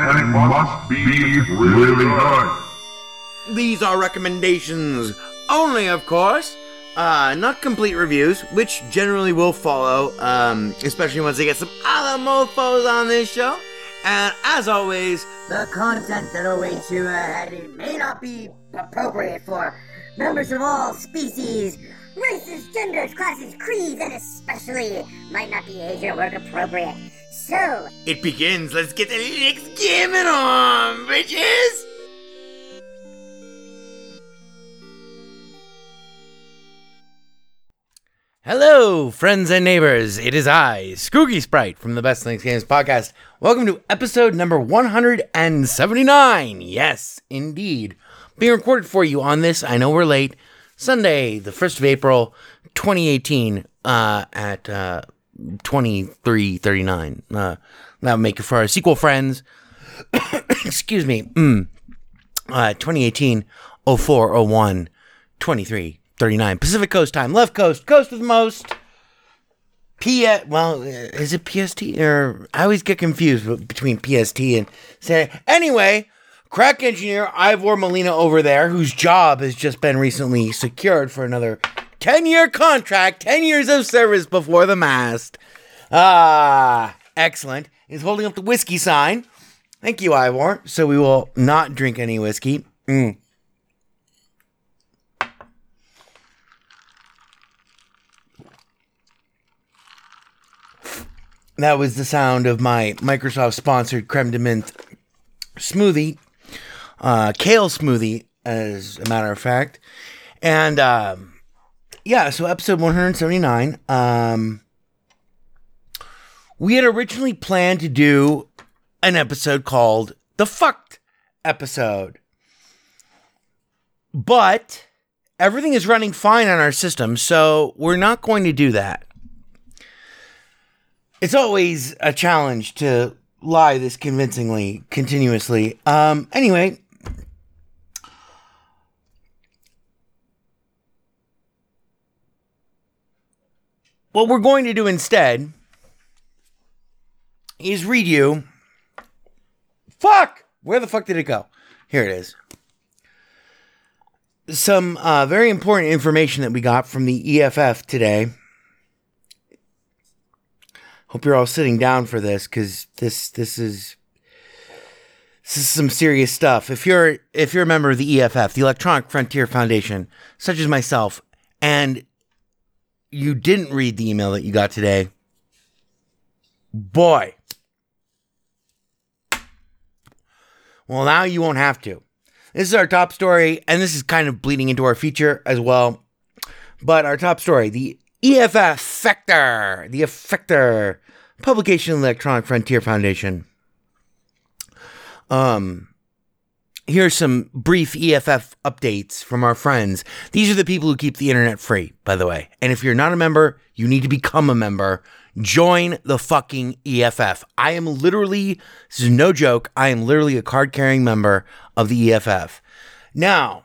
and it must be really good. These are recommendations only, of course. Uh, not complete reviews, which generally will follow, um, especially once they get some other mofos on this show. And as always, The content that awaits you ahead may not be appropriate for members of all species, races, genders, classes, creeds, and especially might not be age or work appropriate. So, it begins. Let's get the next game on, bitches! Hello, friends and neighbors. It is I, Skooky Sprite from the Best Linux Games Podcast. Welcome to episode number 179. Yes, indeed. Being recorded for you on this, I know we're late, Sunday, the 1st of April, 2018, uh, at uh, 2339. Uh, that would make it for our sequel friends. Excuse me. Mm. Uh, 2018 0401 23 39 Pacific Coast time, left coast, coast of the most. P well, is it PST or I always get confused between PST and say. Anyway, crack engineer Ivor Molina over there, whose job has just been recently secured for another 10 year contract, 10 years of service before the mast. Ah, excellent. Is holding up the whiskey sign. Thank you, Ivor. So we will not drink any whiskey. Mm. That was the sound of my Microsoft sponsored creme de menthe smoothie, uh, kale smoothie, as a matter of fact. And um, yeah, so episode 179. Um, we had originally planned to do an episode called The Fucked Episode. But everything is running fine on our system, so we're not going to do that. It's always a challenge to lie this convincingly, continuously. Um, anyway. What we're going to do instead is read you. Fuck! Where the fuck did it go? Here it is. Some uh, very important information that we got from the EFF today. Hope you're all sitting down for this because this this is this is some serious stuff. If you're if you're a member of the EFF, the Electronic Frontier Foundation, such as myself, and you didn't read the email that you got today, boy, Well, now you won't have to. This is our top story, and this is kind of bleeding into our feature as well. But our top story the EFF Effector, the Effector publication Electronic Frontier Foundation. Um, here's some brief EFF updates from our friends. These are the people who keep the internet free, by the way. And if you're not a member, you need to become a member. Join the fucking EFF. I am literally, this is no joke, I am literally a card carrying member of the EFF. Now,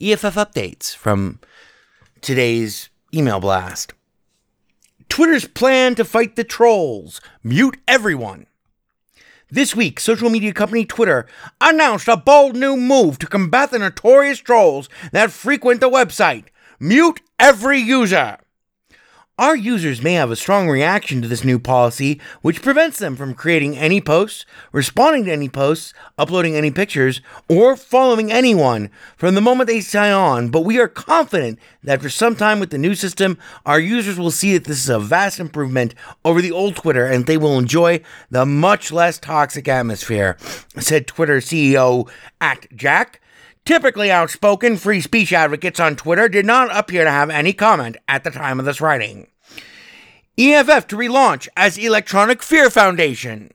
EFF updates from today's email blast. Twitter's plan to fight the trolls. Mute everyone. This week, social media company Twitter announced a bold new move to combat the notorious trolls that frequent the website. Mute every user. Our users may have a strong reaction to this new policy, which prevents them from creating any posts, responding to any posts, uploading any pictures, or following anyone from the moment they sign on. But we are confident that for some time with the new system, our users will see that this is a vast improvement over the old Twitter and they will enjoy the much less toxic atmosphere, said Twitter CEO at Jack. Typically outspoken free speech advocates on Twitter did not appear to have any comment at the time of this writing. EFF to relaunch as Electronic Fear Foundation.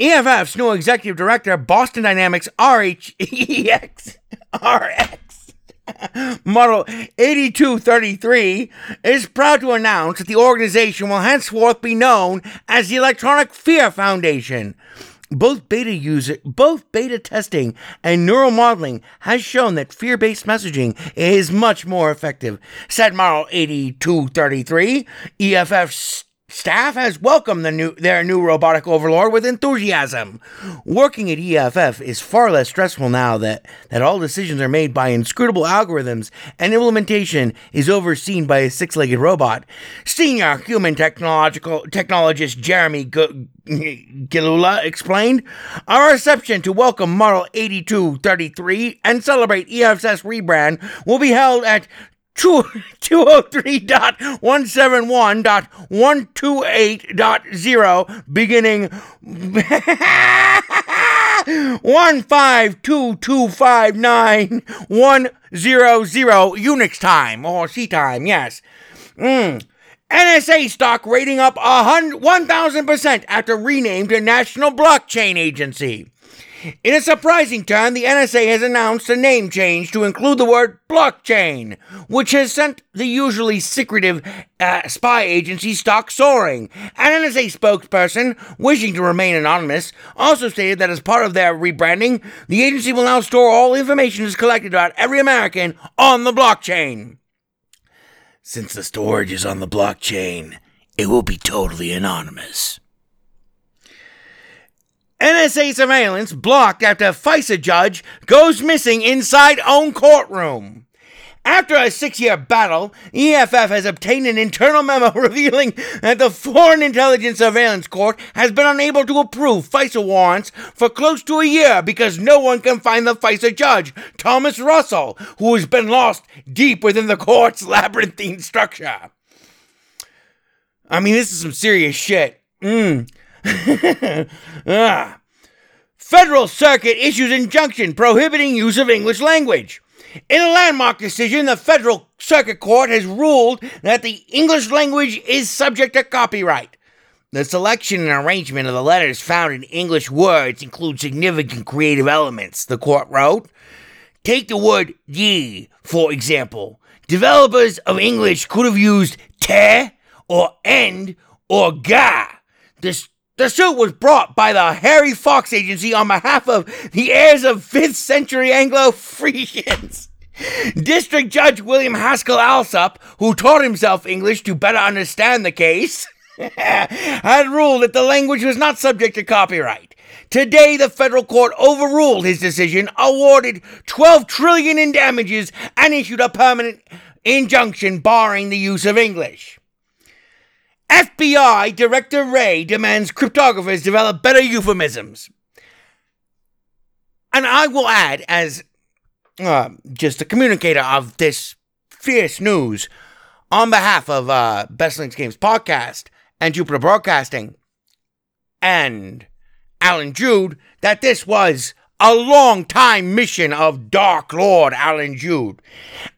EFF's new executive director, Boston Dynamics RHEX RX Model 8233, is proud to announce that the organization will henceforth be known as the Electronic Fear Foundation. Both beta user, both beta testing and neural modeling has shown that fear-based messaging is much more effective. Said Model 8233, EFF staff has welcomed the new, their new robotic overlord with enthusiasm. Working at EFF is far less stressful now that, that all decisions are made by inscrutable algorithms and implementation is overseen by a six-legged robot. Senior human technological technologist Jeremy G- Gillula explained, Our reception to welcome Model 8233 and celebrate EFF's rebrand will be held at 203.171.128.0 beginning 152259100 Unix time or C time, yes. Mm. NSA stock rating up 1000% after renamed to National Blockchain Agency. In a surprising turn, the NSA has announced a name change to include the word blockchain, which has sent the usually secretive uh, spy agency stock soaring. An NSA spokesperson, wishing to remain anonymous, also stated that as part of their rebranding, the agency will now store all information is collected about every American on the blockchain. Since the storage is on the blockchain, it will be totally anonymous. NSA surveillance blocked after FISA judge goes missing inside own courtroom. After a six year battle, EFF has obtained an internal memo revealing that the Foreign Intelligence Surveillance Court has been unable to approve FISA warrants for close to a year because no one can find the FISA judge, Thomas Russell, who has been lost deep within the court's labyrinthine structure. I mean, this is some serious shit. Mm. ah. Federal Circuit issues injunction prohibiting use of English language. In a landmark decision, the Federal Circuit Court has ruled that the English language is subject to copyright. The selection and arrangement of the letters found in English words include significant creative elements, the court wrote. Take the word ye, for example. Developers of English could have used te or end or ga. This the suit was brought by the Harry Fox Agency on behalf of the heirs of 5th century Anglo Frisians. District Judge William Haskell Alsop, who taught himself English to better understand the case, had ruled that the language was not subject to copyright. Today, the federal court overruled his decision, awarded 12 trillion in damages, and issued a permanent injunction barring the use of English. FBI Director Wray demands cryptographers develop better euphemisms. And I will add, as uh, just a communicator of this fierce news, on behalf of uh, Best Linux Games podcast and Jupiter Broadcasting, and Allan Jude, that this was a long time mission of Dark Lord Allan Jude.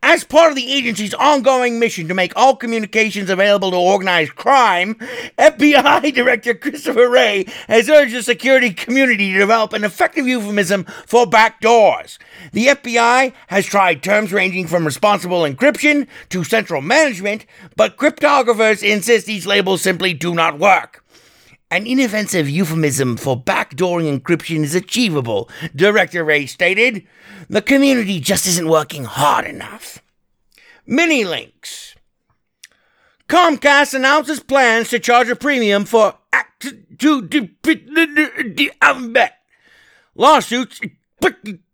As part of the agency's ongoing mission to make all communications available to organized crime, FBI Director Christopher Wray has urged the security community to develop an effective euphemism for backdoors. The FBI has tried terms ranging from responsible encryption to central management, but cryptographers insist these labels simply do not work. An inoffensive euphemism for backdooring encryption is achievable, Director Wray stated. The community just isn't working hard enough. Mini links. Comcast announces plans to charge a premium for act alphabet. Lawsuits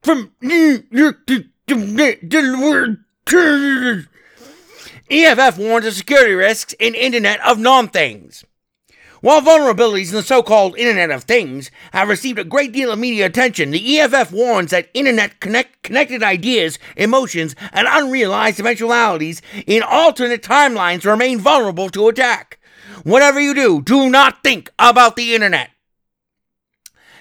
from EFF warns of security risks in Internet of Non-Things. While vulnerabilities in the so called Internet of Things have received a great deal of media attention, the EFF warns that Internet connect- connected ideas, emotions, and unrealized eventualities in alternate timelines remain vulnerable to attack. Whatever you do, do not think about the Internet.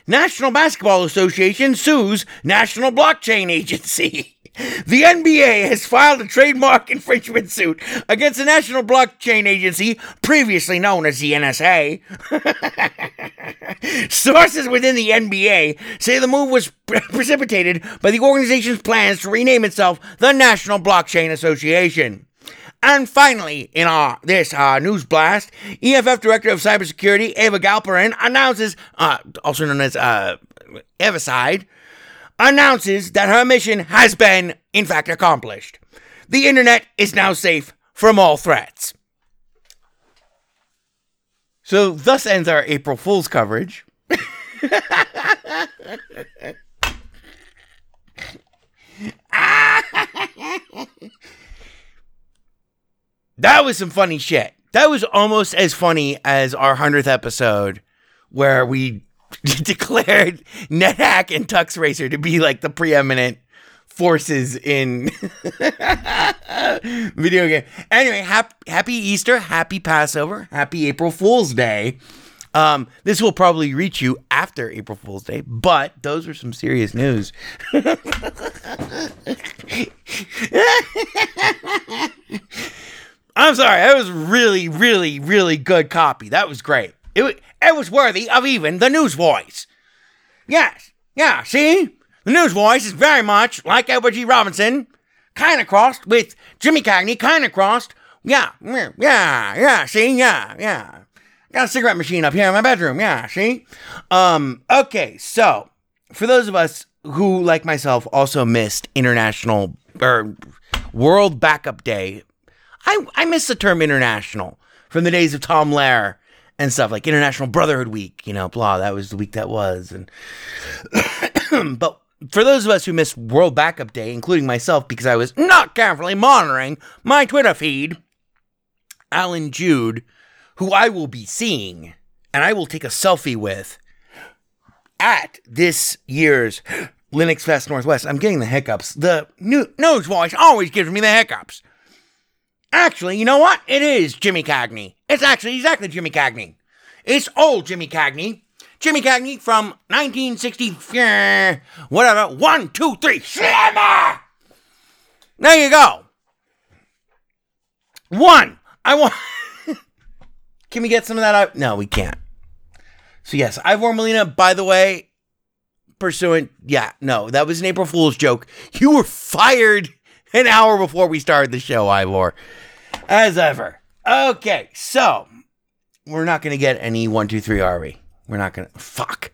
National Basketball Association sues National Blockchain Agency. The NBA has filed a trademark infringement suit against the National Blockchain Agency, previously known as the NSA. Sources within the NBA say the move was pre- precipitated by the organization's plans to rename itself the National Blockchain Association. And finally, in our this uh, news blast, EFF Director of Cybersecurity Eva Galperin announces, uh, also known as uh, Evacide, announces that her mission has been, in fact, accomplished. The internet is now safe from all threats. So, thus ends our April Fool's coverage. that was some funny shit. That was almost as funny as our 100th episode where we declared NetHack and Tux Racer to be like the preeminent forces in video game. Anyway, hap- happy Easter, happy Passover, happy April Fool's Day. Um, this will probably reach you after April Fool's Day, but those are some serious news. I'm sorry, that was really, really, really good copy. That was great. It, wa- it was worthy of even the news voice. Yes, yeah, see? The news voice is very much like Edward G. Robinson, kind of crossed with Jimmy Cagney, kind of crossed. Yeah, yeah, yeah, see? Yeah, yeah. Got a cigarette machine up here in my bedroom. Yeah, see? Um, okay, so for those of us who, like myself, also missed International or World Backup Day, I, I miss the term international from the days of Tom Lehrer and stuff like International Brotherhood Week, you know, blah, that was the week that was. And but for those of us who missed World Backup Day, including myself, because I was not carefully monitoring my Twitter feed, Allan Jude, who I will be seeing and I will take a selfie with at this year's Linux Fest Northwest. I'm getting the hiccups. The new nose voice always gives me the hiccups. Actually, you know what? It is Jimmy Cagney. It's actually exactly Jimmy Cagney. It's old Jimmy Cagney. Jimmy Cagney from 1960, uh, whatever. One, two, three, slammer! There you go. One. I want. Can we get some of that out? No, we can't. So, yes, Ivor Molina, by the way, pursuant. Yeah, no, that was an April Fool's joke. You were fired an hour before we started the show, Ivor. As ever. Okay, so we're not going to get any one, two, three, are we? We're not going to. Fuck.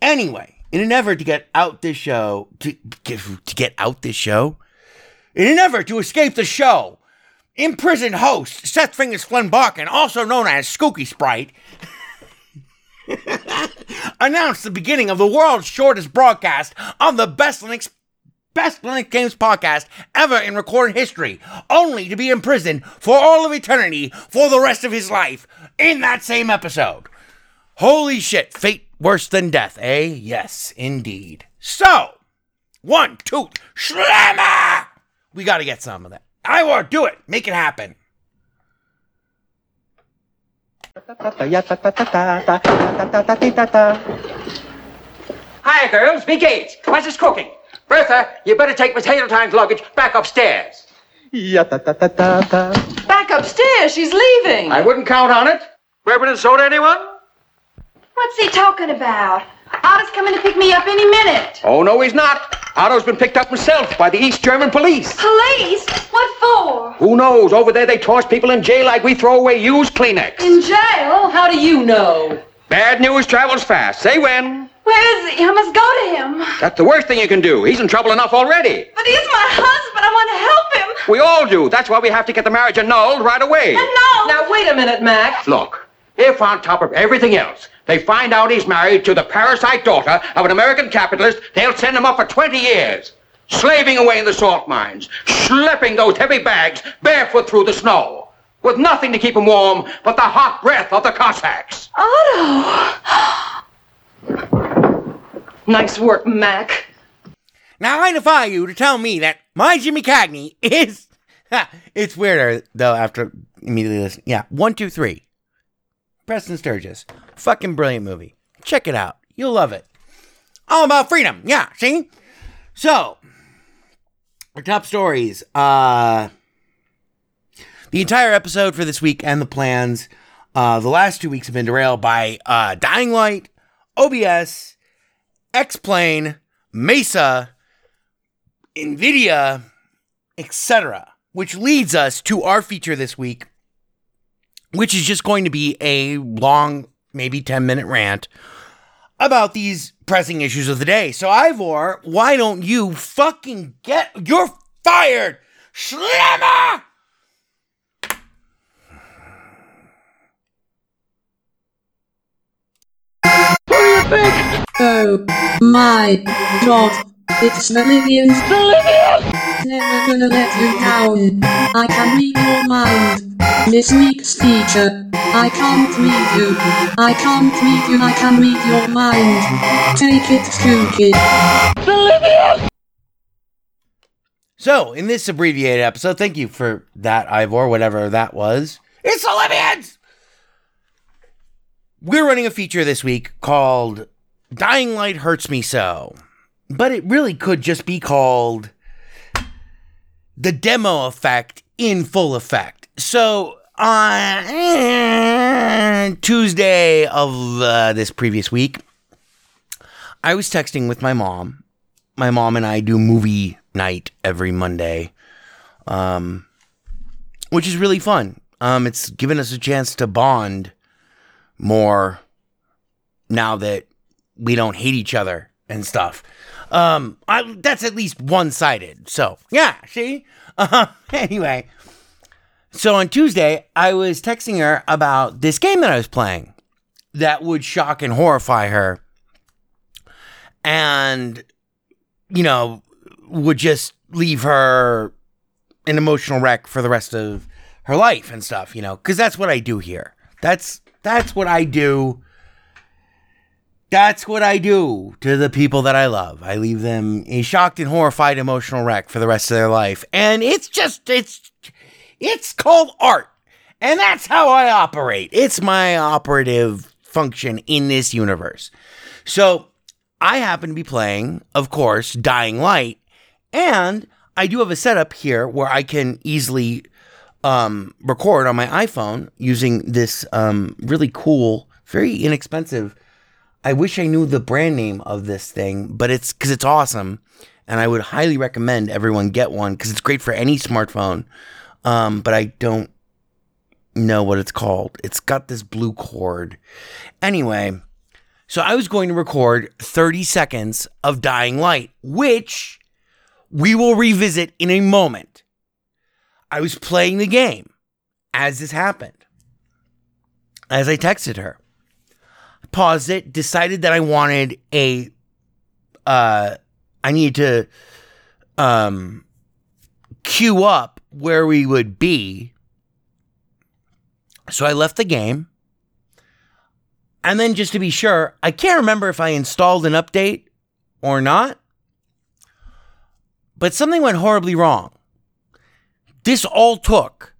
Anyway, in an effort to get out this show, to, to get out this show, in an effort to escape the show, imprisoned host Seth Fingers Flynn Barkin, also known as Skooky Sprite, announced the beginning of the world's shortest broadcast of the best Linux best Linux Games podcast ever in recorded history, only to be imprisoned for all of eternity for the rest of his life in that same episode. Holy shit, fate worse than death, eh? Yes, indeed. So, one, two, slammer! We gotta get some of that. I will do it. Make it happen. Hiya, girls. Be Gates. What's this cooking? Bertha, you better take Miss Hazeltine's luggage back upstairs. Back upstairs. She's leaving. I wouldn't count on it. Bourbon and soda, anyone? What's he talking about? Otto's coming to pick me up any minute. Oh, no, he's not. Otto's been picked up himself by the East German police. Police? What for? Who knows? Over there, they toss people in jail like we throw away used Kleenex. In jail? How do you know? Bad news travels fast. Say when. Where is he? I must go to him. That's the worst thing you can do. He's in trouble enough already. But he's my husband. I want to help him. We all do. That's why we have to get the marriage annulled right away. No. Now, wait a minute, Mac. Look, if on top of everything else, they find out he's married to the parasite daughter of an American capitalist, they'll send him up for 20 years. Slaving away in the salt mines, schlepping those heavy bags barefoot through the snow, with nothing to keep him warm but the hot breath of the Cossacks. Otto. Nice work, Mac. Now I defy you to tell me that my Jimmy Cagney is. It's weirder though. After immediately listen, yeah, one, two, three. Preston Sturges, fucking brilliant movie. Check it out. You'll love it. All about freedom. Yeah, see. So, our top stories. Uh, the entire episode for this week and the plans. Uh, the last two weeks have been derailed by uh, Dying Light, OBS, X Plane, Mesa, NVIDIA, etc. Which leads us to our feature this week, which is just going to be a long, maybe 10 minute rant about these pressing issues of the day. So, Ivor, why don't you fucking get. You're fired! Schlemmer! Oh my god. It's Bolivians. Never gonna let you down. I can read your mind. This week's feature. I can't read you. I can't read you. I can read your mind. Take it, Spooky. So, in this abbreviated episode, thank you for that, Ivor, whatever that was. It's the Libyans! We're running a feature this week called Dying Light Hurts Me So. But it really could just be called The Demo Effect in Full Effect. So, on Tuesday of uh, this previous week, I was texting with my mom. My mom and I do movie night every Monday, um, which is really fun. Um, it's given us a chance to bond more now that we don't hate each other and stuff. Um, I, that's at least one sided. So, yeah, see? Uh, anyway, so on Tuesday, I was texting her about this game that I was playing that would shock and horrify her. And, you know, would just leave her an emotional wreck for the rest of her life and stuff, you know, because that's what I do here. That's that's what I do. That's what I do to the people that I love. I leave them a shocked and horrified emotional wreck for the rest of their life. And it's just it's it's called art. And that's how I operate. It's my operative function in this universe. So, I happen to be playing, of course, Dying Light and I do have a setup here where I can easily um, record on my iPhone using this um, really cool, very inexpensive. I wish I knew the brand name of this thing, but it's because it's awesome. And I would highly recommend everyone get one because it's great for any smartphone. Um, but I don't know what it's called. It's got this blue cord. Anyway, so I was going to record 30 seconds of Dying Light, which we will revisit in a moment. I was playing the game as this happened. As I texted her, paused it, decided that I wanted a, uh, I needed to, um, queue up where we would be. So I left the game. And then just to be sure, I can't remember if I installed an update or not. But something went horribly wrong. This all took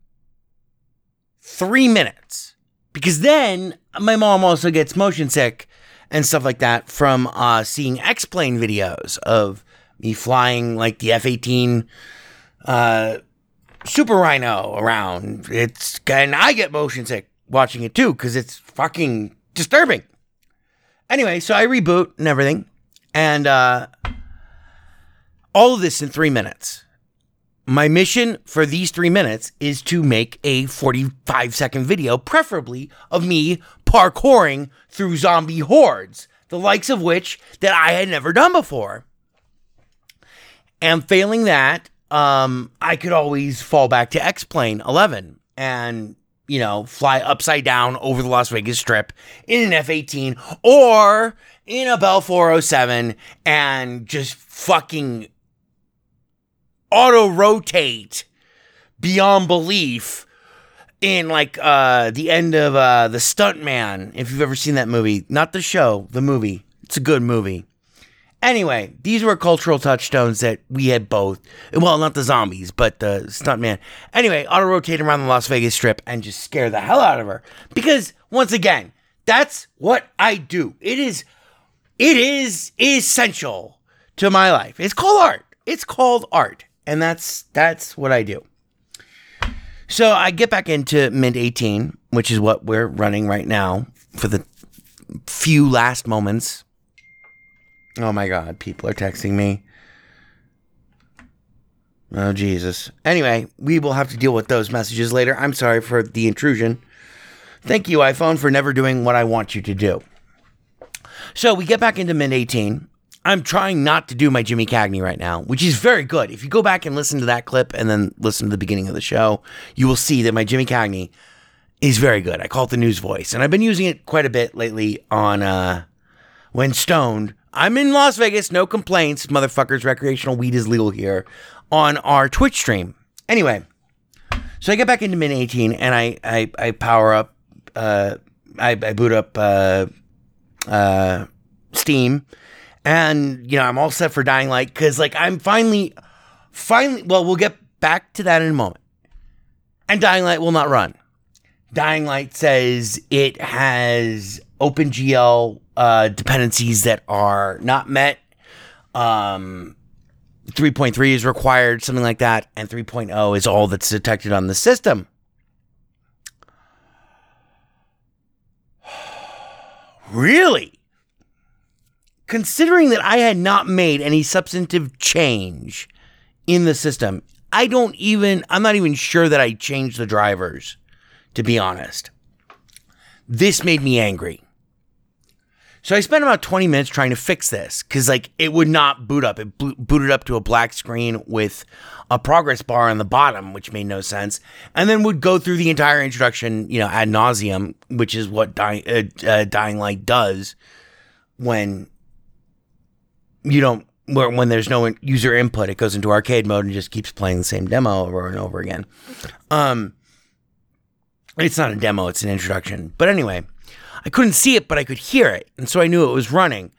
three minutes because then my mom also gets motion sick and stuff like that from uh, seeing X Plane videos of me flying like the F 18 uh, Super Rhino around. It's and I get motion sick watching it too because it's fucking disturbing. Anyway, so I reboot and everything, and uh, all of this in three minutes. My mission for these three minutes is to make a 45 second video, preferably of me parkouring through zombie hordes, the likes of which that I had never done before. And failing that, um, I could always fall back to X Plane 11 and, you know, fly upside down over the Las Vegas Strip in an F 18 or in a Bell 407 and just fucking auto rotate beyond belief in like uh the end of uh the stuntman if you've ever seen that movie. Not the show the movie. It's a good movie. Anyway these were cultural touchstones that we had both. Well not the zombies but the stuntman. Anyway auto rotate around the las vegas strip and just scare the hell out of her. Because once again that's what i do. It is it is essential to my life. It's called art. It's called art and that's that's what I do. So I get back into Mint 18, which is what we're running right now for the few last moments. Oh my god, people are texting me. Oh Jesus. Anyway, we will have to deal with those messages later. I'm sorry for the intrusion. Thank you, iPhone, for never doing what I want you to do. So we get back into Mint 18. I'm trying not to do my Jimmy Cagney right now, which is very good. If you go back and listen to that clip and then listen to the beginning of the show, you will see that my Jimmy Cagney is very good. I call it the news voice, and I've been using it quite a bit lately on uh, when stoned. I'm in Las Vegas, no complaints, motherfuckers. Recreational weed is legal here on our Twitch stream. Anyway, so I get back into Mint 18 and I I, I power up, uh, I, I boot up uh, uh, Steam and you know I'm all set for Dying Light because like I'm finally, finally. Well, we'll get back to that in a moment. And Dying Light will not run. Dying Light says it has OpenGL uh, dependencies that are not met. Um, 3.3 is required, something like that, and 3.0 is all that's detected on the system. really? Considering that I had not made any substantive change in the system, I don't even, I'm not even sure that I changed the drivers, to be honest. This made me angry. So I spent about 20 minutes trying to fix this because, like, it would not boot up. It bo- booted up to a black screen with a progress bar on the bottom, which made no sense, and then would go through the entire introduction, you know, ad nauseum, which is what uh, uh, Dying Light does when you don't when there's no user input, it goes into arcade mode and just keeps playing the same demo over and over again. Um, it's not a demo; it's an introduction. But anyway, I couldn't see it, but I could hear it, and so I knew it was running.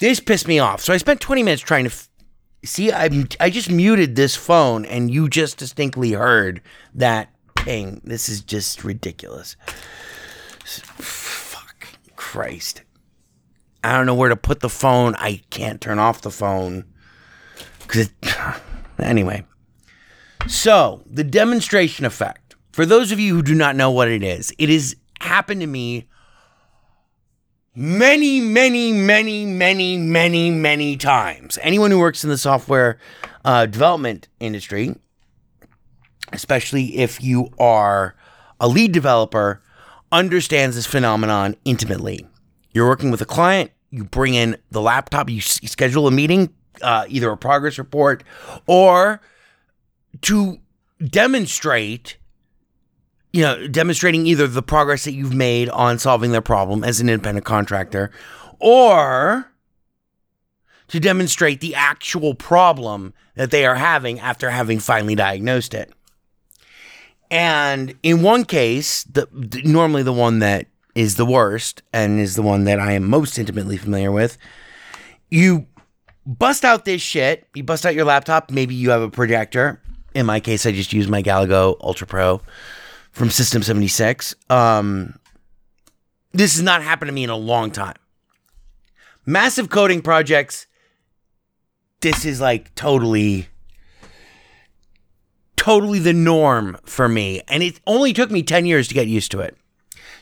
This pissed me off, so I spent 20 minutes trying to f- see. I I just muted this phone, and you just distinctly heard that ping. This is just ridiculous. Fuck Christ. I don't know where to put the phone. I can't turn off the phone. Cause anyway. So, the demonstration effect. For those of you who do not know what it is, it has happened to me many, many, many, many, many, many times. Anyone who works in the software uh, development industry, especially if you are a lead developer, understands this phenomenon intimately. You're working with a client, you bring in the laptop, you, schedule a meeting, uh, either a progress report or to demonstrate, you know, demonstrating either the progress that you've made on solving their problem as an independent contractor or to demonstrate the actual problem that they are having after having finally diagnosed it. And in one case, the- normally the one that is the worst and is the one that I am most intimately familiar with, you bust out this shit. You bust out your laptop. Maybe you have a projector. In my case, I just use my Galago Ultra Pro from System 76. Um, this has not happened to me in a long time. Massive coding projects, this is like totally, totally the norm for me. And it only took me 10 years to get used to it.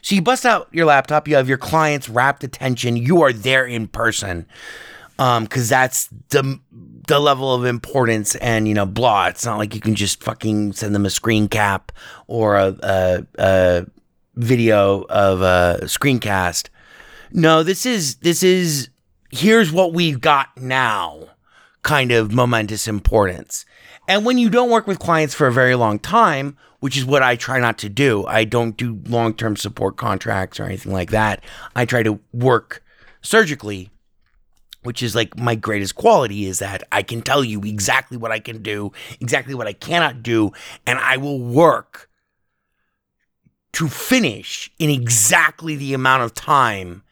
So you bust out your laptop, you have your client's rapt attention, you are there in person. Um, cause that's the the level of importance and you know, blah. It's not like you can just fucking send them a screen cap or a a, a video of a screencast. No, this is this is here's what we've got now kind of momentous importance. And when you don't work with clients for a very long time, which is what I try not to do, I don't do long term support contracts or anything like that. I try to work surgically, which is like my greatest quality is that I can tell you exactly what I can do, exactly what I cannot do, and I will work to finish in exactly the amount of time.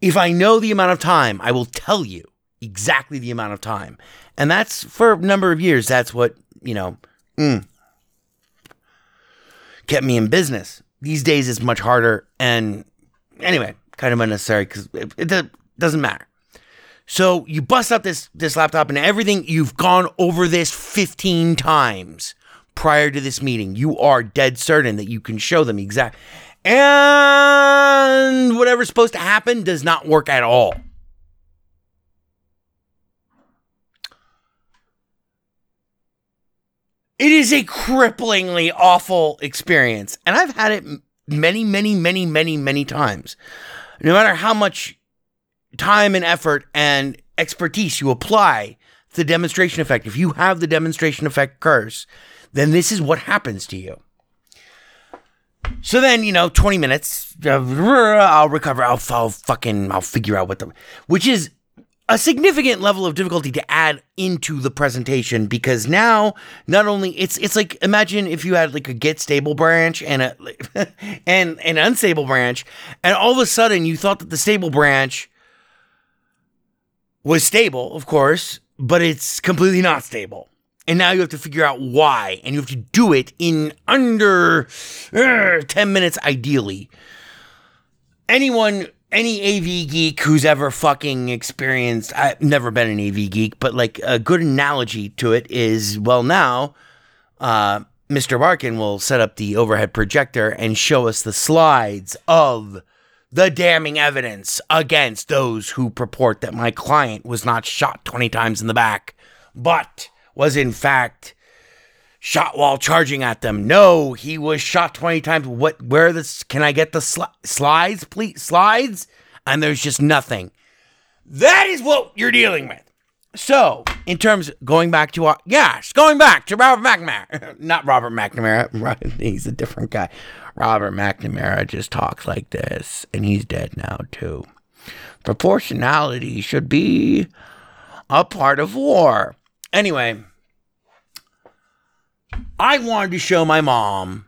If I know the amount of time, I will tell you exactly the amount of time. And that's for a number of years. That's what, you know, mm, kept me in business. These days it's much harder. And anyway, kind of unnecessary because it, it doesn't matter. So you bust out this this laptop and everything. You've gone over this 15 times prior to this meeting. You are dead certain that you can show them exact. And whatever's supposed to happen does not work at all. It is a cripplingly awful experience. And I've had it many, many, many, many, many times. No matter how much time and effort and expertise you apply to the demonstration effect, if you have the demonstration effect curse, then this is what happens to you. So then, you know, 20 minutes, I'll recover. I'll, I'll fucking, I'll figure out what the, which is a significant level of difficulty to add into the presentation because now not only it's it's like imagine if you had like a git stable branch and a and an unstable branch and all of a sudden you thought that the stable branch was stable of course but it's completely not stable. And now you have to figure out why and you have to do it in under uh, 10 minutes ideally. Anyone any AV geek who's ever fucking experienced, I've never been an AV geek, but like a good analogy to it is well, now uh, Mr. Barkin will set up the overhead projector and show us the slides of the damning evidence against those who purport that my client was not shot 20 times in the back, but was in fact shot while charging at them. No, he was shot 20 times. What, where this, can I get the sli- slides, please? Slides? And there's just nothing. That is what you're dealing with. So, in terms going back to our, yes, going back to Robert McNamara, not Robert McNamara, he's a different guy. Robert McNamara just talks like this, and he's dead now too. Proportionality should be a part of war. Anyway, I wanted to show my mom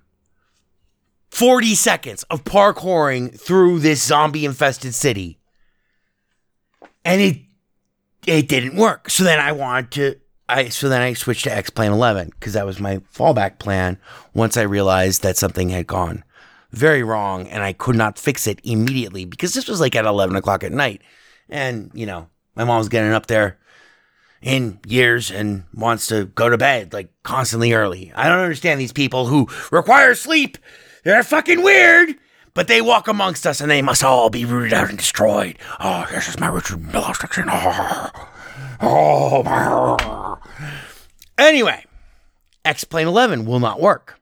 40 seconds of parkouring through this zombie infested city. And it it didn't work. So then I wanted to I so then I switched to X Plane 11 because that was my fallback plan once I realized that something had gone very wrong and I could not fix it immediately because this was like at 11 o'clock at night. And, you know, my mom was getting up there in years and wants to go to bed like constantly early. I don't understand these people who require sleep. They're fucking weird. But they walk amongst us and they must all be rooted out and destroyed. Oh, this is my Richard Miller section. Oh, oh. Anyway, X Plane 11 will not work.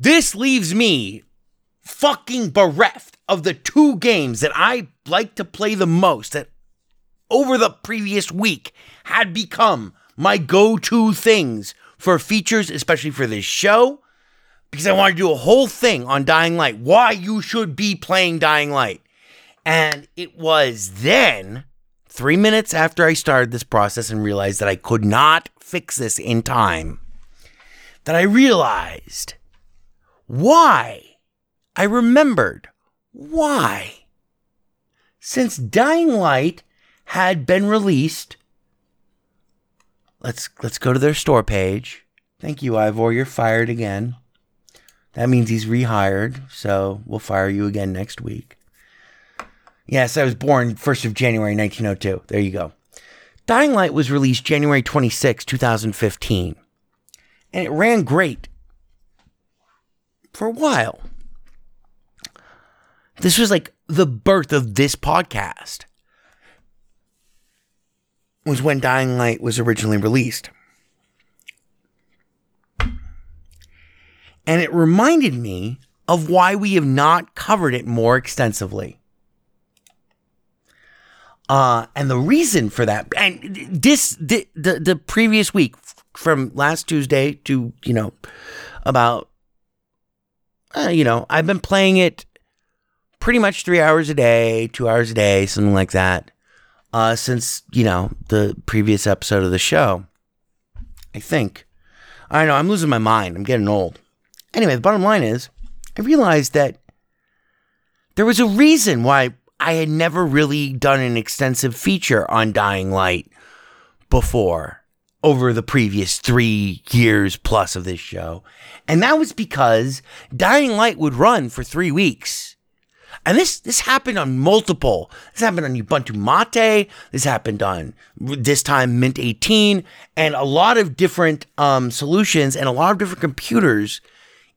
This leaves me fucking bereft of the two games that I like to play the most, that over the previous week had become my go to things for features, especially for this show, because I wanted to do a whole thing on Dying Light, why you should be playing Dying Light. And it was then, three minutes after I started this process and realized that I could not fix this in time, that I realized why. I remembered why. Since Dying Light had been released. Let's let's go to their store page. Thank you, Ivor. You're fired again. That means he's rehired, so we'll fire you again next week. Yes, I was born 1st of January 1902. There you go. Dying Light was released January 26, 2015. And it ran great for a while. This was like the birth of this podcast. Was when Dying Light was originally released. And it reminded me of why we have not covered it more extensively. Uh, and the reason for that, and this, the, the, the previous week, from last Tuesday to, you know, about, uh, you know, I've been playing it pretty much three hours a day, two hours a day, something like that, uh, since, you know, the previous episode of the show. I think. I know, I'm losing my mind. I'm getting old. Anyway, the bottom line is, I realized that there was a reason why I had never really done an extensive feature on Dying Light before over the previous three years plus of this show. And that was because Dying Light would run for three weeks. And this this happened on multiple. This happened on Ubuntu Mate. This happened on this time Mint 18, and a lot of different um, solutions and a lot of different computers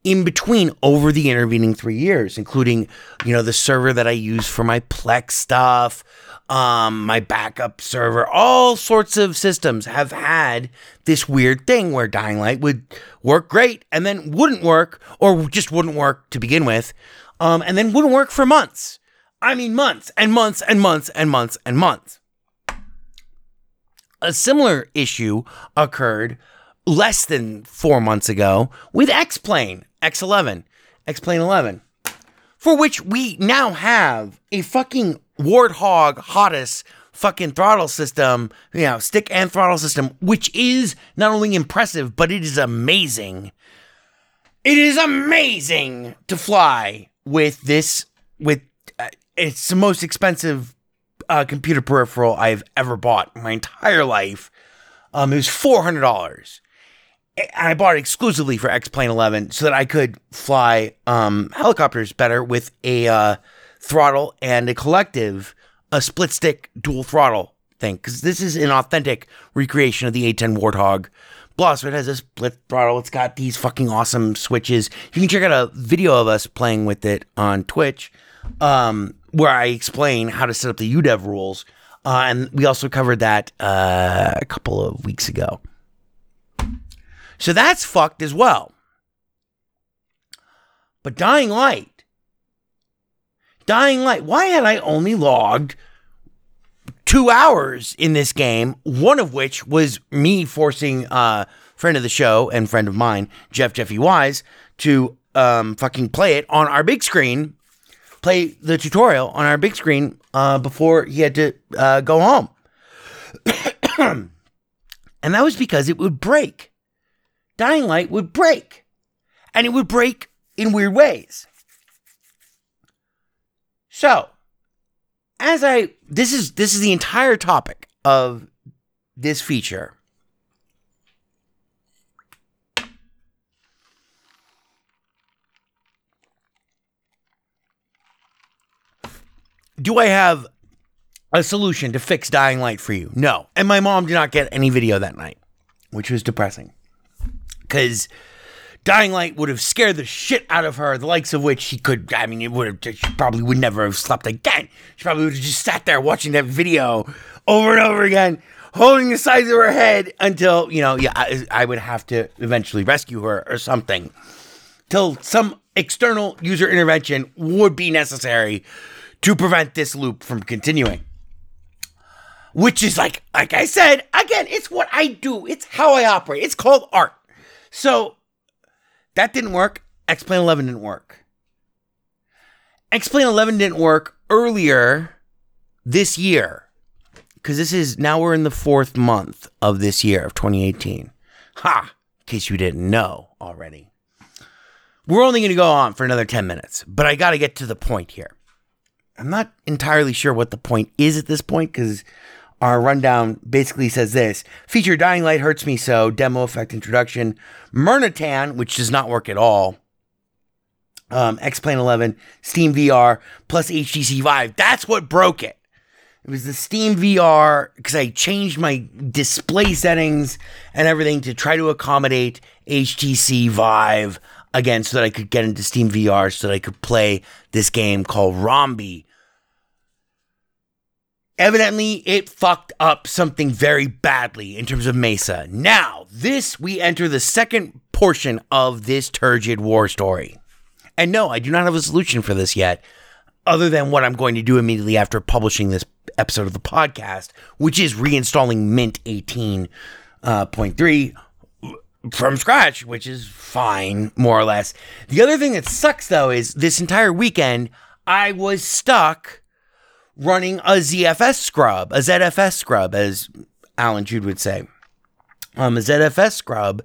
in between over the intervening three years, including, you know, the server that I use for my Plex stuff, um, my backup server, all sorts of systems have had this weird thing where Dying Light would work great and then wouldn't work, or just wouldn't work to begin with, um, and then wouldn't work for months. I mean, months and months and months and months and months. A similar issue occurred less than four months ago with X Plane, X11, X Plane 11, for which we now have a fucking Warthog HOTAS fucking throttle system, you know, stick and throttle system, which is not only impressive, but it is amazing. It is amazing to fly with this, with uh, it's the most expensive uh, computer peripheral I've ever bought in my entire life. Um, it was four hundred dollars, and I bought it exclusively for X Plane Eleven so that I could fly um, helicopters better with a uh, throttle and a collective, a split stick dual throttle thing. Because this is an authentic recreation of the A10 Warthog. It has a split throttle. It's got these fucking awesome switches. You can check out a video of us playing with it on Twitch, um, where I explain how to set up the UDEV rules. Uh, and we also covered that uh, a couple of weeks ago. So that's fucked as well. But Dying Light, Dying Light, why had I only logged two hours in this game? One of which was me forcing uh, friend of the show and friend of mine, Jeff Jeffy Wise, to um, fucking play it on our big screen, play the tutorial on our big screen uh, before he had to uh, go home. and that was because it would break. Dying Light would break. And it would break in weird ways. So, as I this is this is the entire topic of this feature. Do I have a solution to fix dying light for you? No. And my mom did not get any video that night, which was depressing. Cuz Dying Light would have scared the shit out of her, the likes of which she could. I mean, it would have. She probably would never have slept again. She probably would have just sat there watching that video over and over again, holding the sides of her head until you know. Yeah, I, I would have to eventually rescue her or something, till some external user intervention would be necessary to prevent this loop from continuing. Which is like, like I said, again, it's what I do. It's how I operate. It's called art. So that didn't work. X Plane 11 didn't work. X Plane 11 didn't work earlier this year. Because this is now we're in the fourth month of this year of 2018. Ha! In case you didn't know already. We're only going to go on for another 10 minutes, but I got to get to the point here. I'm not entirely sure what the point is at this point because our rundown basically says this feature Dying Light Hurts Me So, demo effect introduction, Murnitan, which does not work at all. um, X Plane 11, Steam VR, plus HTC Vive. That's what broke it. It was the Steam VR because I changed my display settings and everything to try to accommodate HTC Vive again so that I could get into Steam VR so that I could play this game called Rombi. Evidently, it fucked up something very badly in terms of Mesa. Now, this we enter the second portion of this turgid war story. And no, I do not have a solution for this yet, other than what I'm going to do immediately after publishing this episode of the podcast, which is reinstalling Mint 18.3 uh, from scratch, which is fine, more or less. The other thing that sucks, though, is this entire weekend, I was stuck running a ZFS scrub, a ZFS scrub, as Allan Jude would say. Um, a ZFS scrub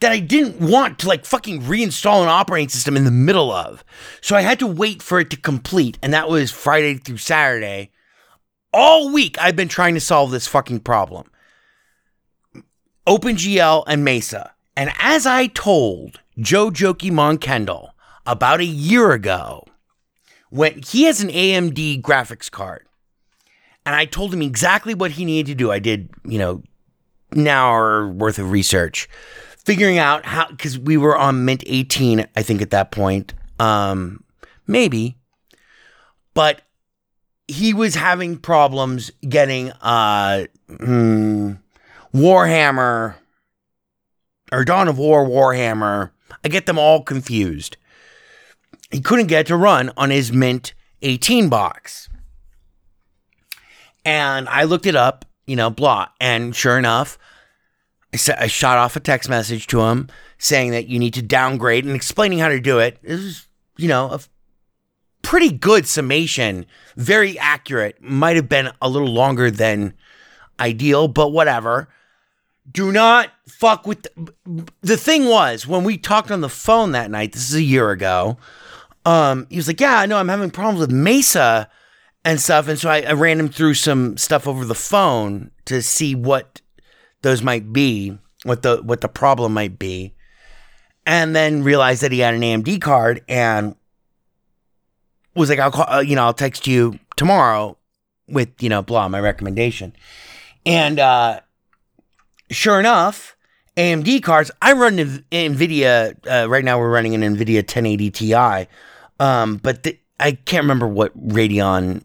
that I didn't want to like fucking reinstall an operating system in the middle of. So I had to wait for it to complete, and that was Friday through Saturday. All week I've been trying to solve this fucking problem. OpenGL and Mesa. And as I told Joe Jokey Monkendall about a year ago, when he has an AMD graphics card, and I told him exactly what he needed to do. I did, you know, an hour worth of research, figuring out how because we were on Mint 18, I think at that point, um, maybe, but he was having problems getting uh hmm, Warhammer or Dawn of War Warhammer. I get them all confused. He couldn't get to run on his Mint 18 box. And I looked it up, you know, blah. And sure enough, I, sa- I shot off a text message to him saying that you need to downgrade and explaining how to do it. It was, you know, a pretty good summation, very accurate. Might have been a little longer than ideal, but whatever. Do not fuck with the, the thing was when we talked on the phone that night, this is a year ago. Um, he was like, Yeah, I know I'm having problems with Mesa and stuff. And so I, I ran him through some stuff over the phone to see what those might be, what the what the problem might be. And then realized that he had an AMD card and was like, I'll call, uh, you know, I'll text you tomorrow with, you know, blah, my recommendation. And uh, sure enough, AMD cards, I run NVIDIA, uh, right now we're running an NVIDIA 1080 Ti, um, but the, I can't remember what Radeon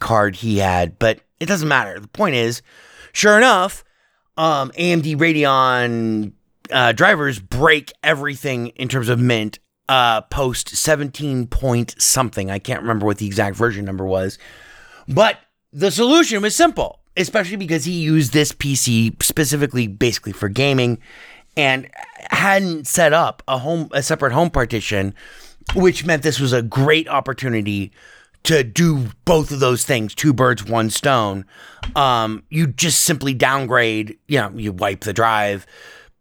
card he had, but it doesn't matter. The point is, sure enough, um, AMD Radeon uh, drivers break everything in terms of Mint uh, post 17 point something. I can't remember what the exact version number was, but the solution was simple, especially because he used this PC specifically basically for gaming and hadn't set up a home a separate home partition, which meant this was a great opportunity to do both of those things, two birds, one stone. Um, you just simply downgrade, you know, you wipe the drive,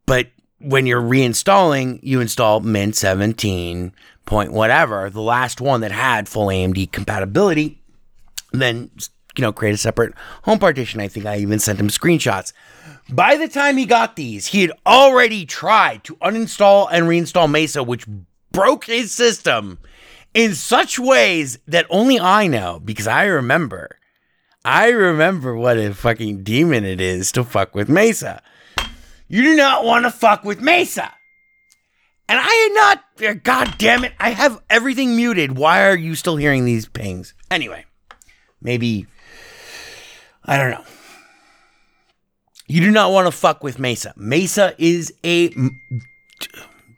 but when you're reinstalling, you install Mint 17 point whatever, the last one that had full AMD compatibility, then you know, create a separate home partition. I think I even sent him screenshots. By the time he got these, he had already tried to uninstall and reinstall Mesa, which broke his system in such ways that only I know because I remember. I remember what a fucking demon it is to fuck with Mesa. You do not want to fuck with Mesa. And I am not, god damn it, I have everything muted. Why are you still hearing these pings? Anyway, maybe, I don't know. You do not want to fuck with Mesa. Mesa is a.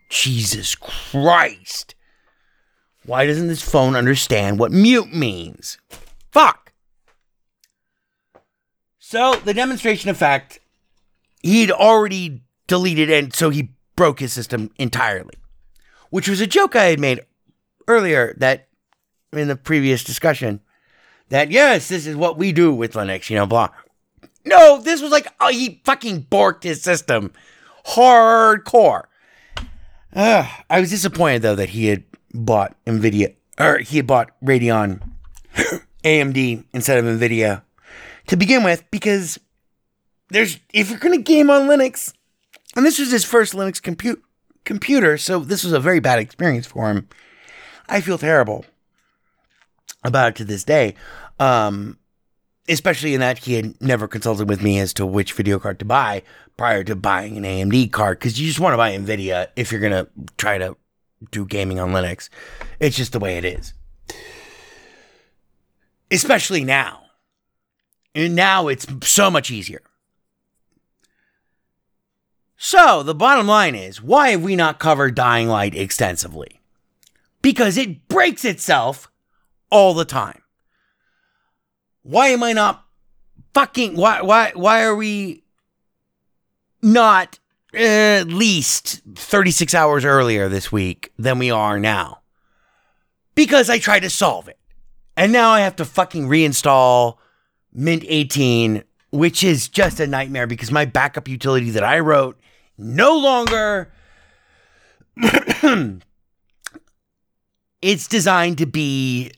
Jesus Christ. Why doesn't this phone understand what mute means? Fuck. So, the demonstration effect, he'd already deleted and so he broke his system entirely, which was a joke I had made earlier that in the previous discussion that yes, this is what we do with Linux, you know, blah. No, this was like, oh, he fucking borked his system hardcore. Uh, I was disappointed though that he had bought Nvidia or he had bought Radeon AMD instead of Nvidia to begin with because there's if you're going to game on Linux and this was his first Linux compute computer, so this was a very bad experience for him. I feel terrible about it to this day. Um, especially in that he had never consulted with me as to which video card to buy prior to buying an AMD card because you just want to buy Nvidia if you're gonna try to do gaming on Linux. It's just the way it is. Especially now. And now it's so much easier. So, the bottom line is why have we not covered Dying Light extensively? Because it breaks itself all the time. Why am I not fucking why why why are we not at least 36 hours earlier this week than we are now? Because I tried to solve it. And now I have to fucking reinstall Mint 18, which is just a nightmare because my backup utility that I wrote no longer it's designed to be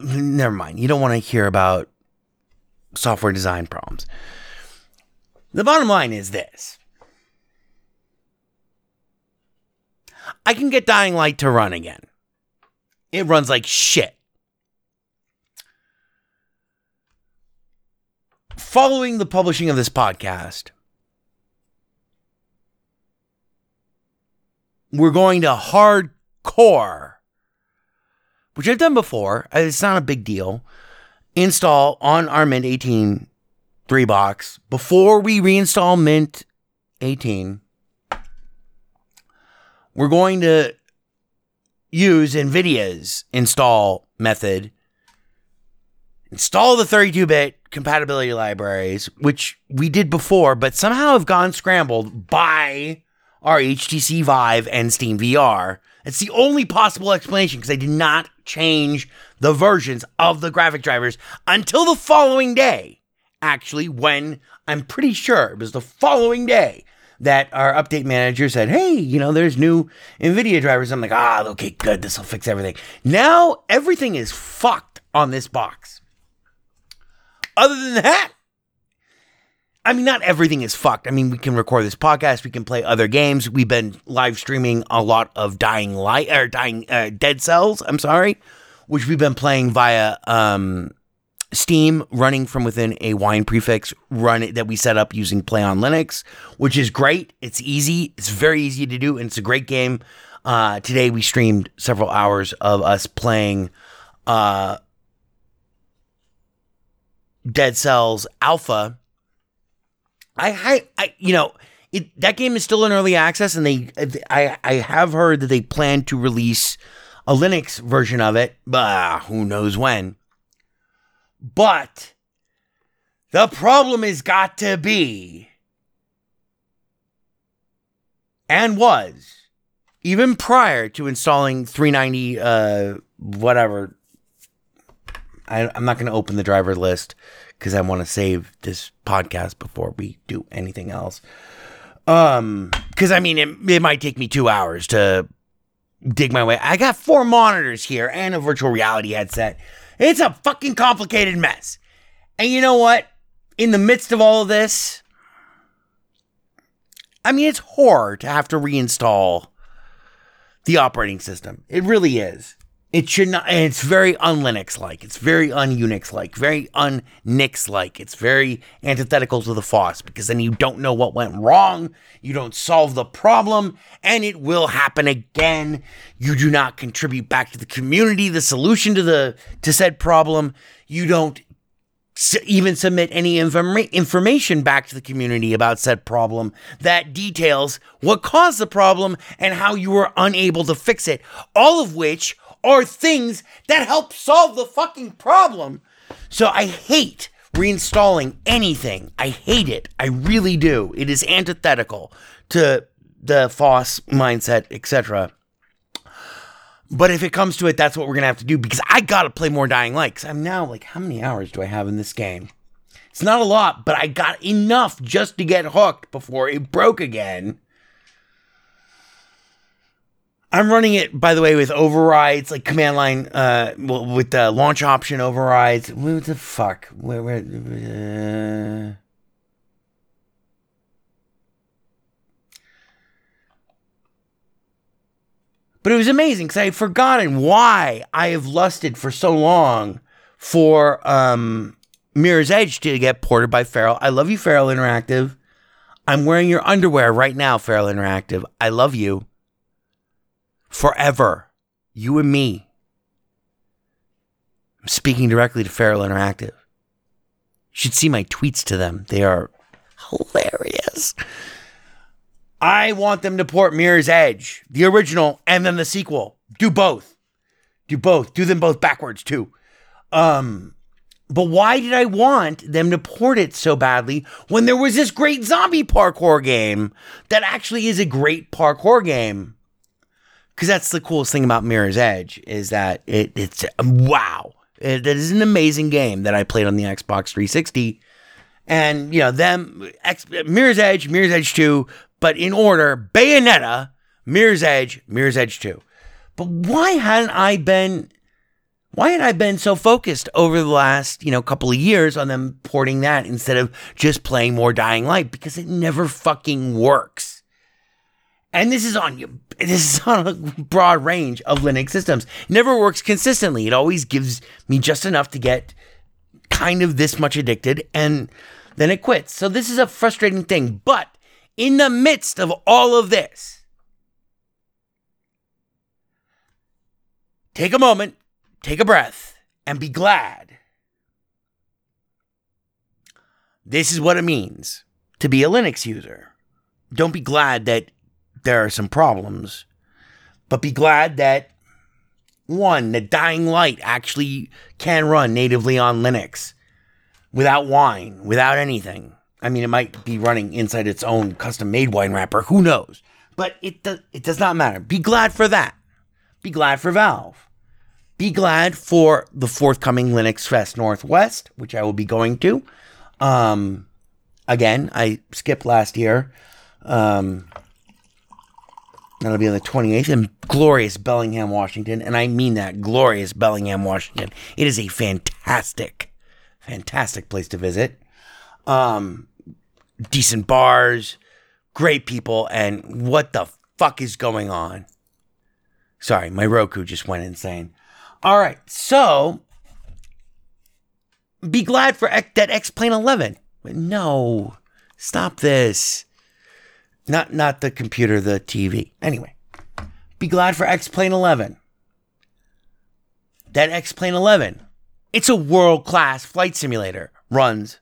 never mind. You don't want to hear about software design problems. The bottom line is this. I can get Dying Light to run again. It runs like shit. Following the publishing of this podcast, we're going to hardcore, which I've done before. It's not a big deal. Install on our Mint 18 three box before we reinstall Mint 18. We're going to use NVIDIA's install method. Install the 32 bit compatibility libraries, which we did before, but somehow have gone scrambled by our HTC Vive and Steam VR. It's the only possible explanation because they did not change the versions of the graphic drivers until the following day. Actually, when I'm pretty sure it was the following day that our update manager said, Hey, you know, there's new NVIDIA drivers. I'm like, Ah, okay, good. This will fix everything. Now everything is fucked on this box. Other than that, I mean, not everything is fucked. I mean, we can record this podcast, we can play other games. We've been live streaming a lot of Dying Light or Dying uh, Dead Cells. I'm sorry, which we've been playing via um, Steam, running from within a wine prefix run that we set up using Play on Linux, which is great. It's easy. It's very easy to do, and it's a great game. Uh, today we streamed several hours of us playing uh, Dead Cells Alpha. I, I, I you know, it, that game is still in early access, and they, I, I have heard that they plan to release a Linux version of it, but who knows when. But the problem has got to be, and was, even prior to installing 390, uh, whatever. I, I'm not going to open the driver list because I want to save this podcast before we do anything else. Um, because I mean, it, it might take me two hours to dig my way. I got four monitors here and a virtual reality headset. It's a fucking complicated mess. And you know what? In the midst of all of this, I mean, it's horror to have to reinstall the operating system. It really is. It should not, it's very un Linux like. It's very un Unix like, very un Nix like. It's very antithetical to the FOSS because then you don't know what went wrong. You don't solve the problem, and it will happen again. You do not contribute back to the community the solution to the to said problem. You don't even submit any informa- information back to the community about said problem that details what caused the problem and how you were unable to fix it. All of which are things that help solve the fucking problem. So I hate reinstalling anything. I hate it. I really do. It is antithetical to the FOSS mindset, etc. But if it comes to it, that's what we're gonna have to do because I gotta play more Dying. Cause I'm now like, how many hours do I have in this game? It's not a lot, but I got enough just to get hooked before it broke again. I'm running it, by the way, with overrides, like command line, uh, with the launch option overrides. What the fuck? Where, where, uh... But it was amazing because I had forgotten why I have lusted for so long for um, Mirror's Edge to get ported by Feral. I love you, Feral Interactive. I'm wearing your underwear right now, Feral Interactive. I love you. Forever. You and me. I'm speaking directly to Feral Interactive. You should see my tweets to them. They are hilarious. I want them to port Mirror's Edge, the original, and then the sequel. Do both. Do both. Do them both backwards too. Um, but why did I want them to port it so badly when there was this great zombie parkour game that actually is a great parkour game? Because that's the coolest thing about Mirror's Edge is that it, it's wow. It, it is an amazing game that I played on the Xbox 360. And, you know, them, X, Mirror's Edge, Mirror's Edge 2, but in order Bayonetta, Mirror's Edge, Mirror's Edge 2. But why hadn't I been why had I been so focused over the last, you know, couple of years on them porting that instead of just playing more Dying Light? Because it never fucking works. And this is on you. This is on a broad range of Linux systems. It never works consistently. It always gives me just enough to get kind of this much addicted, and then it quits. So this is a frustrating thing. But in the midst of all of this, take a moment, take a breath, and be glad. This is what it means to be a Linux user. Don't be glad that there are some problems, but be glad that one, that Dying Light actually can run natively on Linux without wine, without anything. I mean, it might be running inside its own custom made wine wrapper. Who knows? But it does, it does not matter. Be glad for that. Be glad for Valve. Be glad for the forthcoming Linux Fest Northwest, which I will be going to. Um, again, I skipped last year. Um, that'll be on the 28th in glorious Bellingham, Washington. And I mean that glorious Bellingham, Washington. It is a fantastic, fantastic place to visit. Um, decent bars, great people, and what the fuck is going on? Sorry, my Roku just went insane. All right, so be glad for X, that X Plane 11. No, stop this. Not not the computer, the TV. Anyway, be glad for X Plane 11. That X Plane 11. It's a world class flight simulator. Runs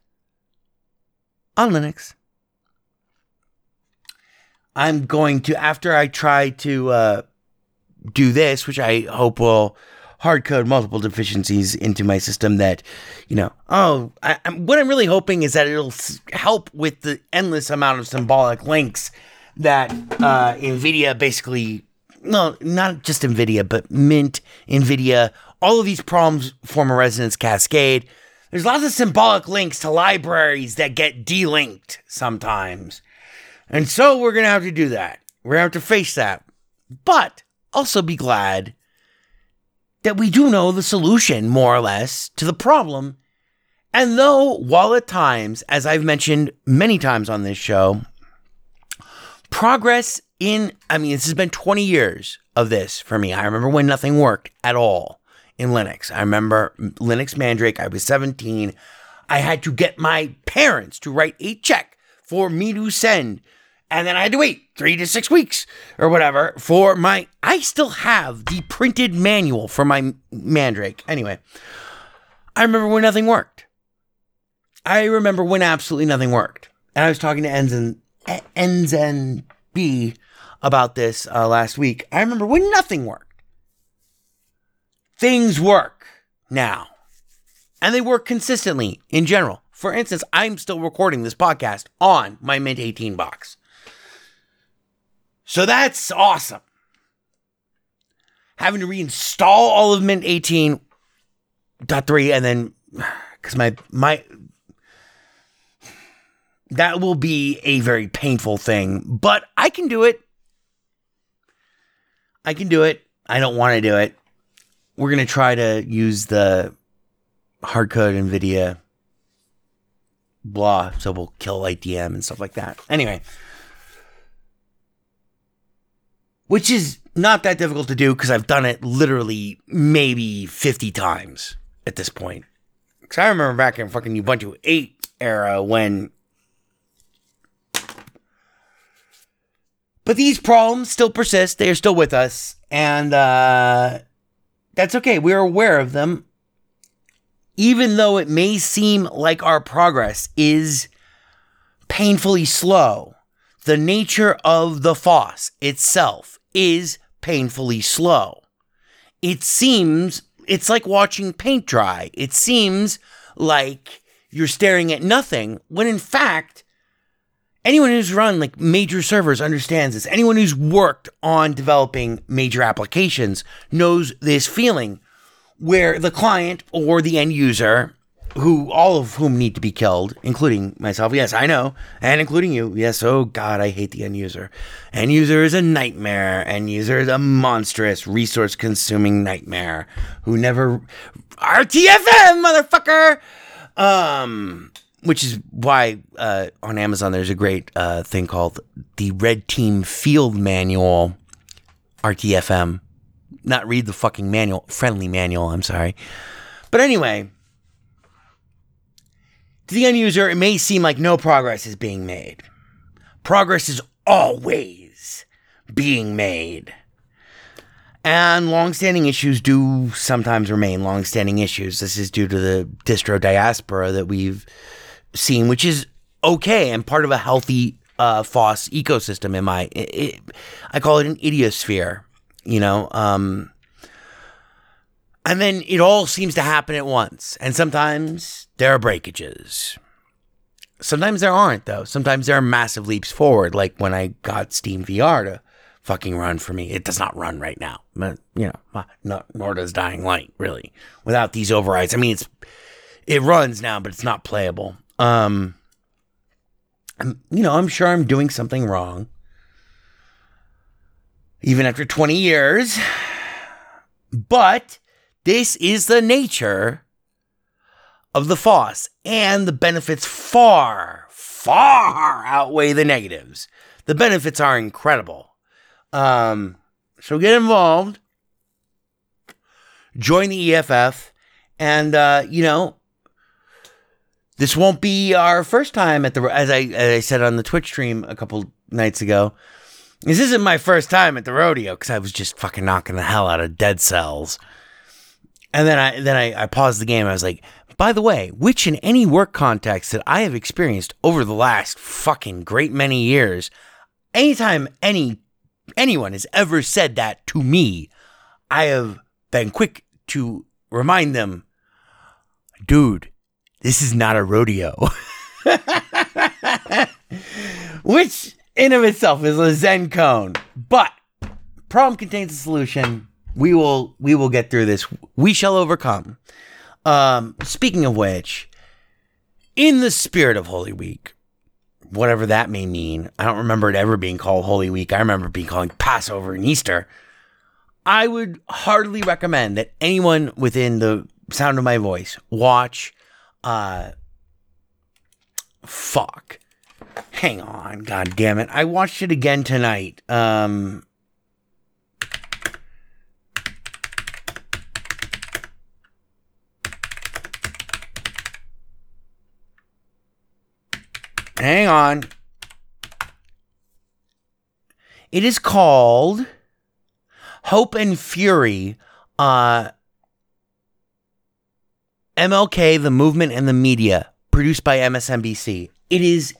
on Linux. I'm going to, after I try to uh, do this, which I hope will hard code multiple deficiencies into my system that, you know, oh, I, I'm, what I'm really hoping is that it'll help with the endless amount of symbolic links that uh, NVIDIA basically, no, not just NVIDIA, but Mint, NVIDIA, all of these problems form a resonance cascade. There's lots of symbolic links to libraries that get delinked sometimes. And so we're going to have to do that. We're going to have to face that. But also be glad that we do know the solution, more or less, to the problem. And though, while at times, as I've mentioned many times on this show, progress in, I mean, this has been 20 years of this for me. I remember when nothing worked at all in Linux. I remember Linux Mandrake, I was 17. I had to get my parents to write a check for me to send. And then I had to wait three to six weeks or whatever for my. I still have the printed manual for my Mandrake. Anyway, I remember when nothing worked. I remember when absolutely nothing worked. And I was talking to Enzen, B about this uh, last week. I remember when nothing worked. Things work now. And they work consistently in general. For instance, I'm still recording this podcast on my Mint 18 box. So that's awesome. Having to reinstall all of Mint 18.3 and then because my my that will be a very painful thing, but I can do it. I can do it. I don't want to do it. We're going to try to use the hardcode NVIDIA blah, so we'll kill ITM and stuff like that. Anyway, which is not that difficult to do because I've done it literally maybe 50 times at this point. Because I remember back in fucking Ubuntu 8 era when. But these problems still persist. They are still with us. And uh, that's okay. We're aware of them. Even though it may seem like our progress is painfully slow, the nature of the FOSS itself is painfully slow. It seems, it's like watching paint dry. It seems like you're staring at nothing when in fact, anyone who's run like major servers understands this. Anyone who's worked on developing major applications knows this feeling where the client or the end user who all of whom need to be killed, including myself. Yes, I know, and including you. Yes, oh God, I hate the end user. End user is a nightmare. End user is a monstrous, resource-consuming nightmare who never RTFM, motherfucker. Um, which is why uh, on Amazon there's a great uh, thing called the Red Team Field Manual, RTFM. Not read the fucking manual, friendly manual. I'm sorry, but anyway to the end user, it may seem like no progress is being made. Progress is always being made. And long-standing issues do sometimes remain long-standing issues. This is due to the distro diaspora that we've seen, which is okay and part of a healthy uh, FOSS ecosystem. In my, it, it, I call it an idiosphere. You know, um, and then it all seems to happen at once. And sometimes there are breakages. Sometimes there aren't, though. Sometimes there are massive leaps forward, like when I got Steam VR to fucking run for me. It does not run right now, but you know, not, nor does Dying Light really. Without these overrides, I mean, it's it runs now, but it's not playable. Um, I'm, you know, I'm sure I'm doing something wrong, even after 20 years. But this is the nature of the FOSS, and the benefits far, far outweigh the negatives. The benefits are incredible. Um, so get involved, join the EFF, and uh, you know, this won't be our first time at the as I as I said on the Twitch stream a couple nights ago. This isn't my first time at the rodeo because I was just fucking knocking the hell out of dead cells. And then I then I, I paused the game. I was like, by the way, which in any work context that I have experienced over the last fucking great many years, anytime any anyone has ever said that to me, I have been quick to remind them, dude, this is not a rodeo. Which in of itself is a Zen koan. But problem contains a solution we will we will get through this. We shall overcome. Um, speaking of which, in the spirit of Holy Week, whatever that may mean, I don't remember it ever being called Holy Week. I remember being called Passover and Easter. I would heartily recommend that anyone within the sound of my voice watch uh fuck. Hang on, god damn it. I watched it again tonight. Um Hang on. It is called Hope and Fury. Uh, MLK, the movement and the media, produced by MSNBC. It is.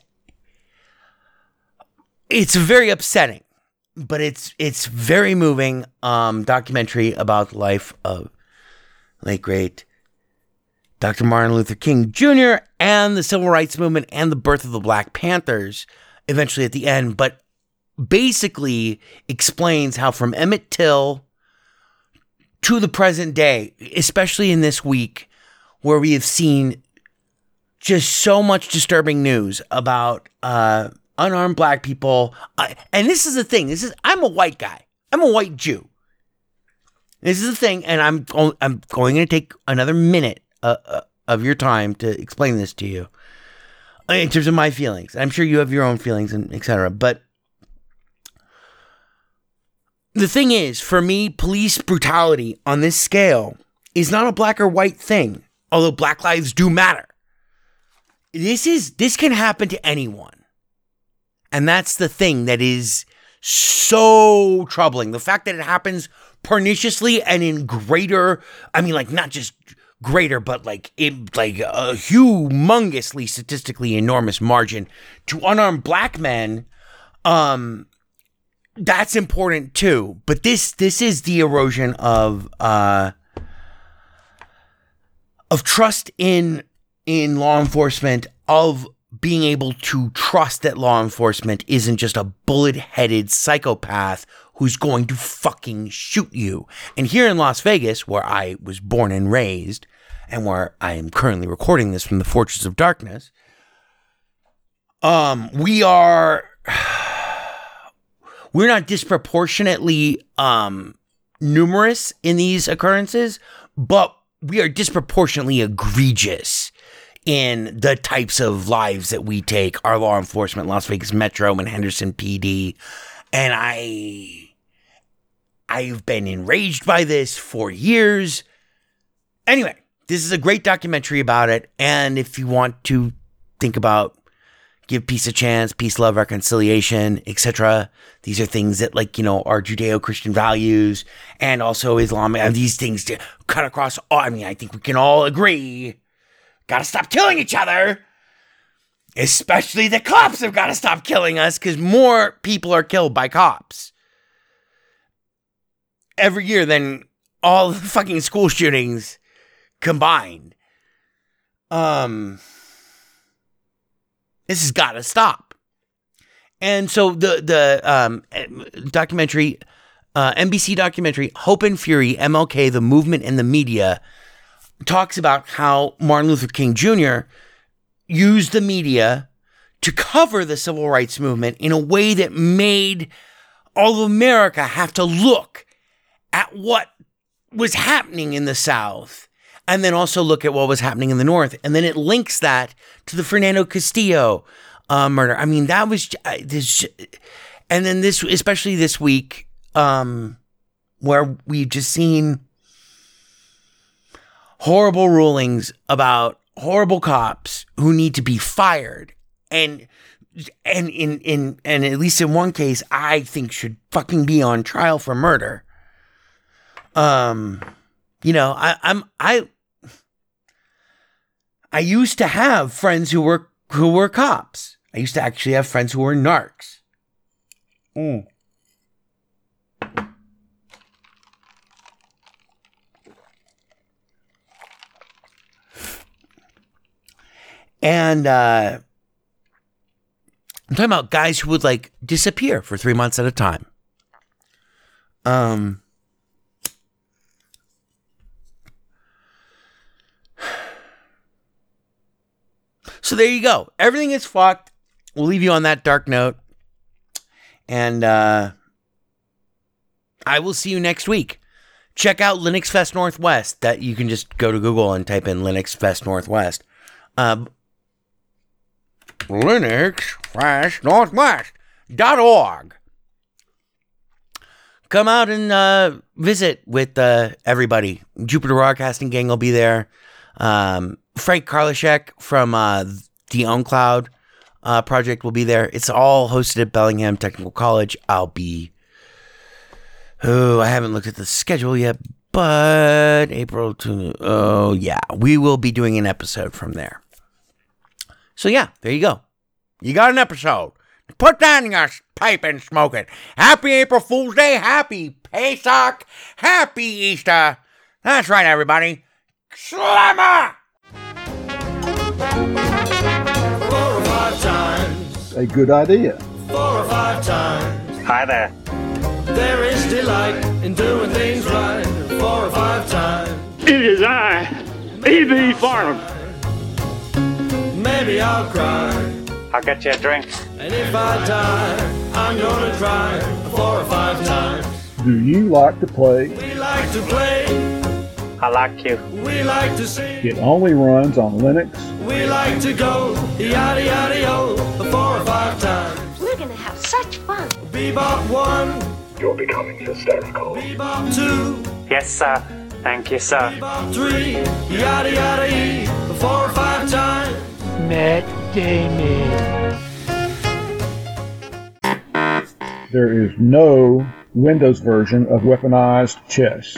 It's very upsetting, but it's it's very moving. Um, documentary about the life of late great Dr. Martin Luther King Jr. and the civil rights movement and the birth of the Black Panthers eventually at the end, but basically explains how from Emmett Till to the present day, especially in this week where we have seen just so much disturbing news about uh, unarmed black people. Uh, and this is the thing. This is I'm a white guy. I'm a white Jew. This is the thing, and I'm I'm going to take another minute uh, uh, of your time to explain this to you uh, in terms of my feelings. I'm sure you have your own feelings and etc. But the thing is, for me, police brutality on this scale is not a black or white thing, although black lives do matter. This is this can happen to anyone. And that's the thing that is so troubling. The fact that it happens perniciously and in greater, I mean like not just greater, but like in like a humongously statistically enormous margin to unarmed black men, um, that's important too. But this this is the erosion of uh of trust in in law enforcement of being able to trust that law enforcement isn't just a bullet-headed psychopath who's going to fucking shoot you. And here in Las Vegas, where I was born and raised, and where I am currently recording this from the Fortress of Darkness, um, we are we're not disproportionately um numerous in these occurrences, but we are disproportionately egregious in the types of lives that we take, our law enforcement, Las Vegas Metro and Henderson PD. And I I've been enraged by this for years. Anyway, this is a great documentary about it. And if you want to think about give peace a chance, peace, love, reconciliation, etc. These are things that, like, you know, are Judeo Christian values and also Islamic. And these things to cut across. I mean, I think we can all agree. Gotta stop killing each other. Especially the cops have got to stop killing us because more people are killed by cops every year than all the fucking school shootings combined. Um, this has got to stop. And so the the um, documentary, uh, NBC documentary, Hope and Fury, MLK, the movement and the media, talks about how Martin Luther King Jr. used the media to cover the civil rights movement in a way that made all of America have to look at what was happening in the South and then also look at what was happening in the North. And then it links that to the Philando Castile uh, murder. I mean, that was uh, this, and then this, especially this week, um, where we've just seen horrible rulings about horrible cops who need to be fired, and and in in and at least in one case, I think should fucking be on trial for murder. Um, you know, I, I'm I I used to have friends who were who were cops. I used to actually have friends who were narcs. Mm. And uh, I'm talking about guys who would like disappear for three months at a time. Um, So there you go. Everything is fucked. We'll leave you on that dark note. And uh, I will see you next week. Check out Linux Fest Northwest. That you can just go to Google and type in Linux Fest Northwest. Um, Linux Fest org. Come out and uh, visit with uh, everybody. Jupiter Broadcasting Gang will be there. Um, Frank Karlitschek from uh, the OwnCloud uh, project will be there. It's all hosted at Bellingham Technical College. I'll be. Oh, I haven't looked at the schedule yet, but April to. Oh, yeah. We will be doing an episode from there. So, yeah, there you go. You got an episode. Put down your pipe and smoke it. Happy April Fool's Day. Happy Pesach. Happy Easter. That's right, everybody. Slammer! A good idea. four or five times. Hi there. There is delight in doing things right. Four or five times. It is I, E.B. Farnham. Maybe I'll cry. I'll get you a drink. And if I die, I'm gonna cry. Four or five times. Do you like to play? We like to play. I like you. We like to sing. It only runs on Linux. We like to go. Yada yada yo. Four or five times. We're gonna have such fun. Bebop one. You're becoming hysterical. Bebop two, Yes, sir. Thank you, sir. bebop three, yada yada e, four or five times. Matt Damon. There is no Windows version of weaponized chess.